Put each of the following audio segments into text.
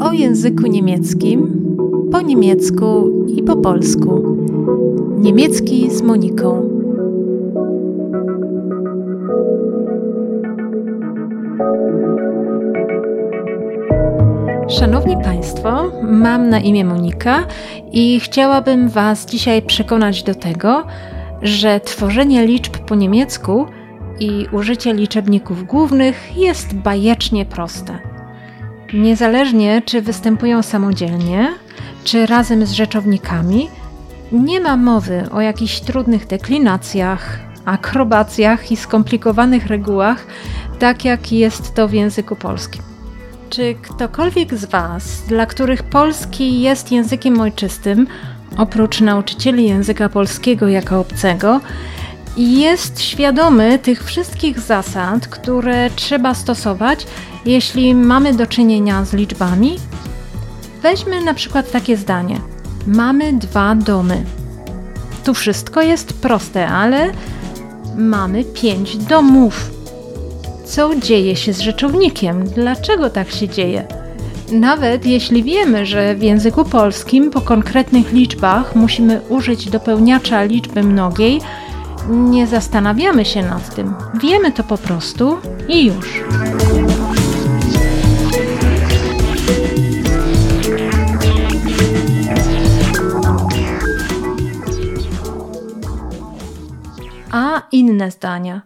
O języku niemieckim, po niemiecku i po polsku. Niemiecki z Moniką. Szanowni Państwo, mam na imię Monika i chciałabym Was dzisiaj przekonać do tego, że tworzenie liczb po niemiecku i użycie liczebników głównych jest bajecznie proste. Niezależnie czy występują samodzielnie, czy razem z rzeczownikami, nie ma mowy o jakichś trudnych deklinacjach, akrobacjach i skomplikowanych regułach, tak jak jest to w języku polskim. Czy ktokolwiek z Was, dla których polski jest językiem ojczystym, oprócz nauczycieli języka polskiego jako obcego, jest świadomy tych wszystkich zasad, które trzeba stosować, jeśli mamy do czynienia z liczbami. Weźmy na przykład takie zdanie: Mamy dwa domy. Tu wszystko jest proste, ale mamy pięć domów. Co dzieje się z rzeczownikiem? Dlaczego tak się dzieje? Nawet jeśli wiemy, że w języku polskim po konkretnych liczbach musimy użyć dopełniacza liczby mnogiej, nie zastanawiamy się nad tym. Wiemy to po prostu i już. A inne zdania.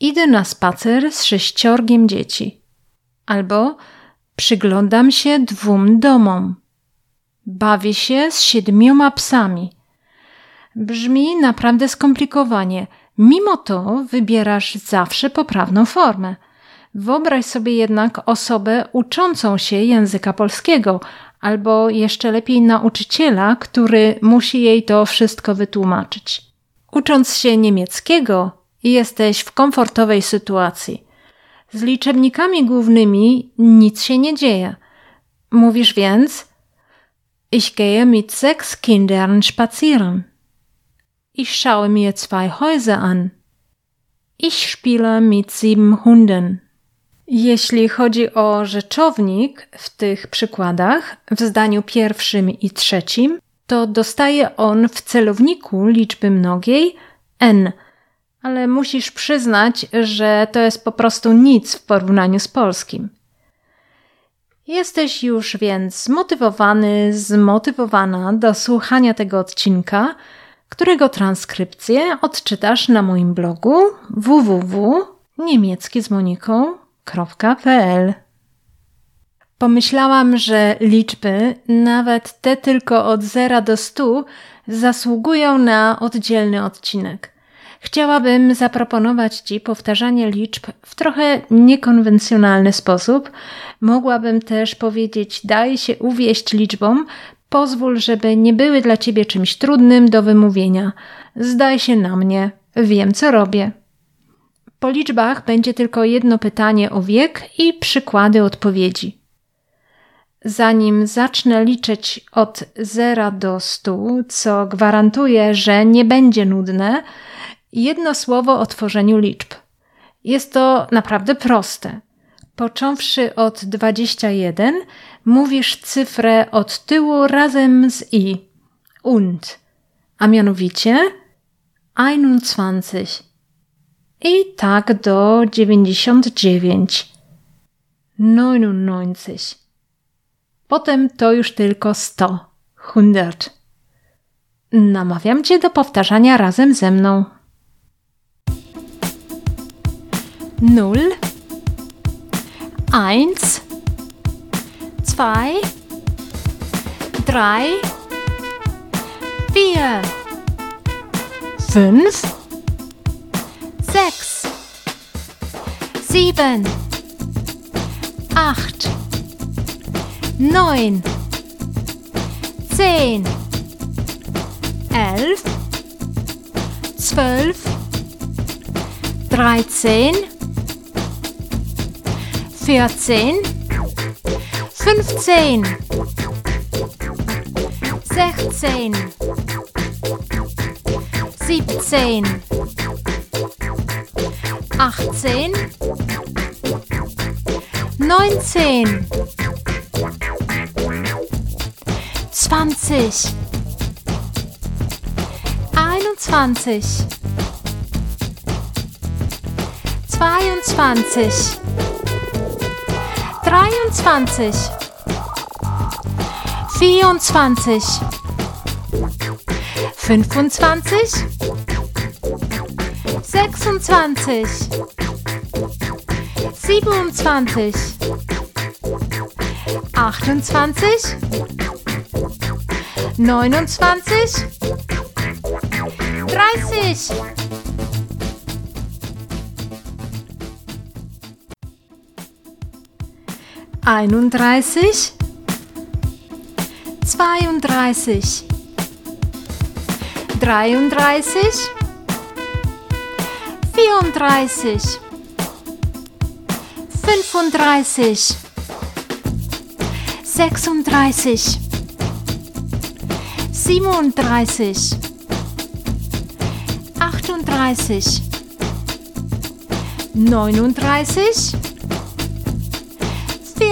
Idę na spacer z sześciorgiem dzieci. Albo przyglądam się dwóm domom. Bawię się z siedmioma psami Brzmi naprawdę skomplikowanie. Mimo to wybierasz zawsze poprawną formę. Wyobraź sobie jednak osobę uczącą się języka polskiego, albo jeszcze lepiej nauczyciela, który musi jej to wszystko wytłumaczyć. Ucząc się niemieckiego, jesteś w komfortowej sytuacji. Z liczebnikami głównymi nic się nie dzieje. Mówisz więc: Ich gehe mit sechs Kindern spazieren. Ich schaue mir zwei Häuser an. Ich spiele mit sieben Hunden. Jeśli chodzi o rzeczownik w tych przykładach, w zdaniu pierwszym i trzecim, to dostaje on w celowniku liczby mnogiej n, ale musisz przyznać, że to jest po prostu nic w porównaniu z polskim. Jesteś już więc zmotywowany, zmotywowana do słuchania tego odcinka którego transkrypcję odczytasz na moim blogu www.niemieckizmoniką.pl. Pomyślałam, że liczby, nawet te tylko od 0 do 100, zasługują na oddzielny odcinek. Chciałabym zaproponować Ci powtarzanie liczb w trochę niekonwencjonalny sposób. Mogłabym też powiedzieć, daj się uwieść liczbom, Pozwól, żeby nie były dla ciebie czymś trudnym do wymówienia. Zdaj się na mnie, wiem co robię. Po liczbach będzie tylko jedno pytanie o wiek i przykłady odpowiedzi. Zanim zacznę liczyć od 0 do 100, co gwarantuje, że nie będzie nudne, jedno słowo o tworzeniu liczb. Jest to naprawdę proste począwszy od 21, mówisz cyfrę od tyłu razem z i. Und. A mianowicie 21. I tak do 99. 99. Potem to już tylko 100. 100. Namawiam cię do powtarzania razem ze mną. 0 Eins, zwei, drei, vier, fünf, sechs, sieben, acht, neun, zehn, elf, zwölf, dreizehn, vierzehn, fünfzehn, sechzehn, siebzehn, achtzehn, neunzehn, zwanzig, einundzwanzig, zweiundzwanzig. 23 24 25 26 27 28 29 30 einunddreißig, zweiunddreißig, dreiunddreißig, vierunddreißig, fünfunddreißig, sechsunddreißig, siebenunddreißig, achtunddreißig, neununddreißig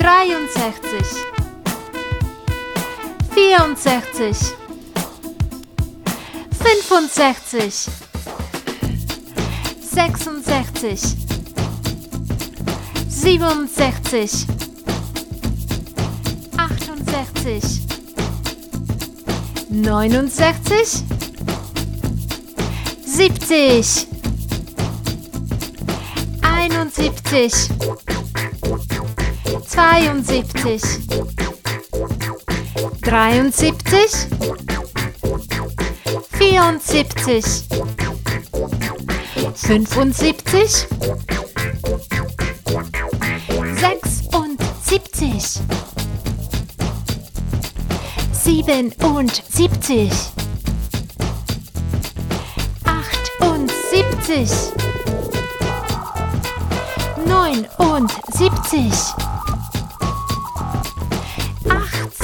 dreiundsechzig, vierundsechzig, fünfundsechzig, sechsundsechzig, siebenundsechzig, achtundsechzig, neunundsechzig, siebzig, einundsiebzig. 72 73 74 75 76 77 78 79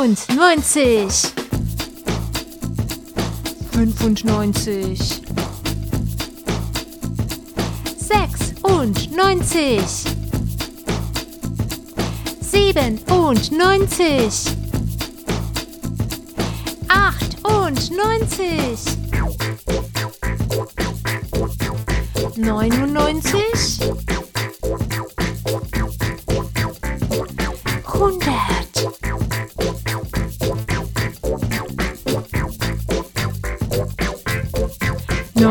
und neunzig, fünfundneunzig, sechsundneunzig, siebenundneunzig, achtundneunzig, neunundneunzig.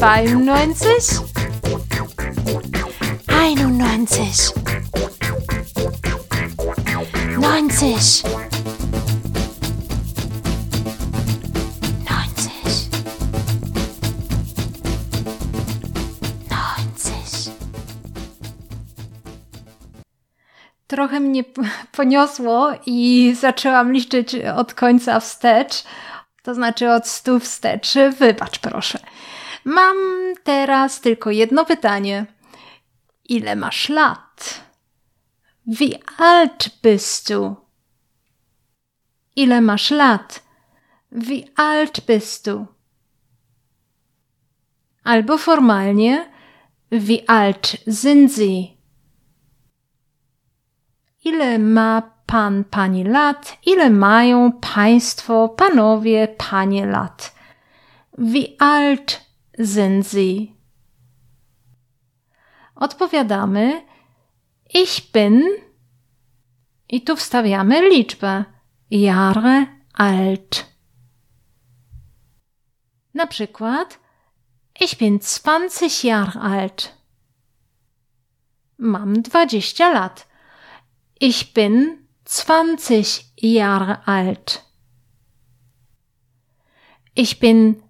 92, 91, 90, 90, 90. Trochę mnie poniosło i zaczęłam liczyć od końca wstecz, to znaczy od stu wstecz. Wybacz proszę. Mam teraz tylko jedno pytanie. Ile masz lat? Wie alt bist du? Ile masz lat? Wie alt bist du? Albo formalnie Wie alt sind sie? Ile ma pan, pani lat? Ile mają państwo, panowie, panie lat? Wie alt sie? Odpowiadamy Ich bin i tu wstawiamy liczbę Jahre alt. Na przykład Ich bin 20 Jahre alt. Mam 20 lat. Ich bin 20 Jahre alt. Ich bin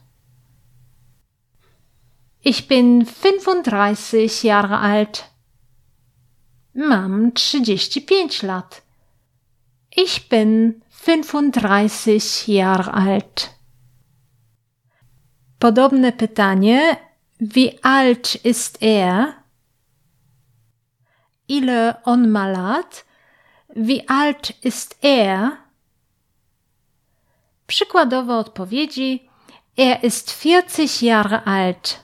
Ich bin 35 Jahre alt. Mam 35 lat. Ich bin 35 Jahre alt. Podobne pytanie. Wie alt ist er? Ile on ma lat? Wie alt ist er? Przykładowe odpowiedzi. Er ist 40 Jahre alt.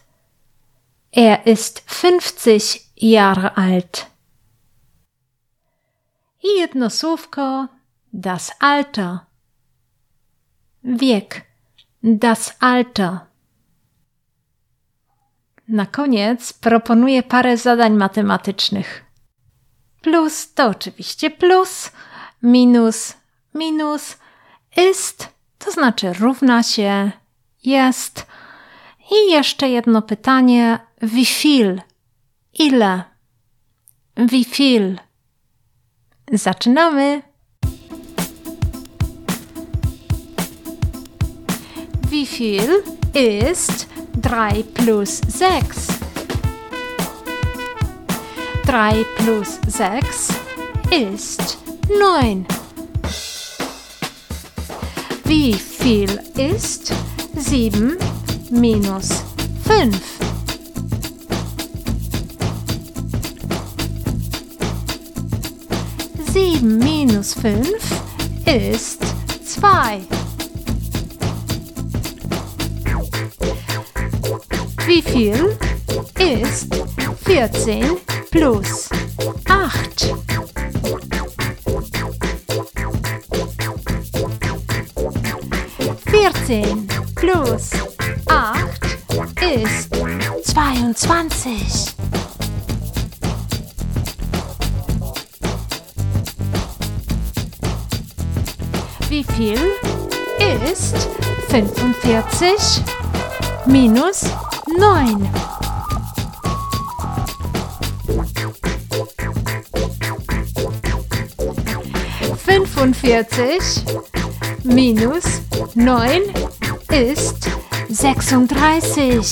Er ist 50 Jahre alt. Jedno słówko das Alter. Wiek das Alter. Na koniec proponuję parę zadań matematycznych. Plus to oczywiście plus, minus, minus, ist, to znaczy równa się, jest. I jeszcze jedno pytanie Wie viel? Ile? Wie viel? Zaczynamy! Wie viel ist 3 plus 6? 3 plus 6 ist 9. Wie viel ist 7 minus 5? 7 minus 5 ist 2. Wie viel ist 14 plus 8? Vierzehn plus acht ist zweiundzwanzig. wie viel ist 45 minus 9? Fünfundvierzig minus neun ist sechsunddreißig.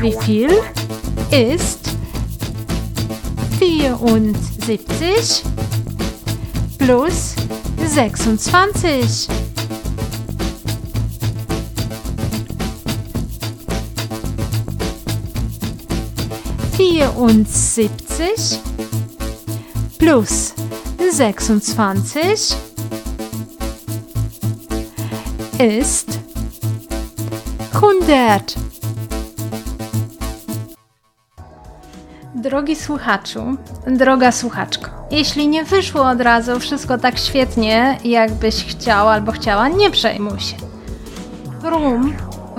Wie viel ist 74 plus 26. Vierundsiebzig plus sechsundzwanzig ist hundert. Drogi słuchaczu, droga słuchaczko, jeśli nie wyszło od razu wszystko tak świetnie, jakbyś chciał albo chciała, nie przejmuj się. Rum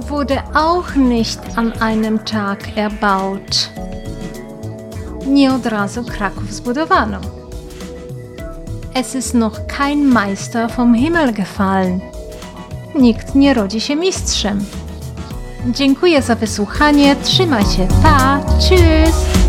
wurde auch nicht an einem Tag erbaut. Nie od razu Kraków zbudowano. Es ist noch kein Meister vom Himmel gefallen. Nikt nie rodzi się mistrzem. Dziękuję za wysłuchanie. Trzymaj się. Pa. Tschüss.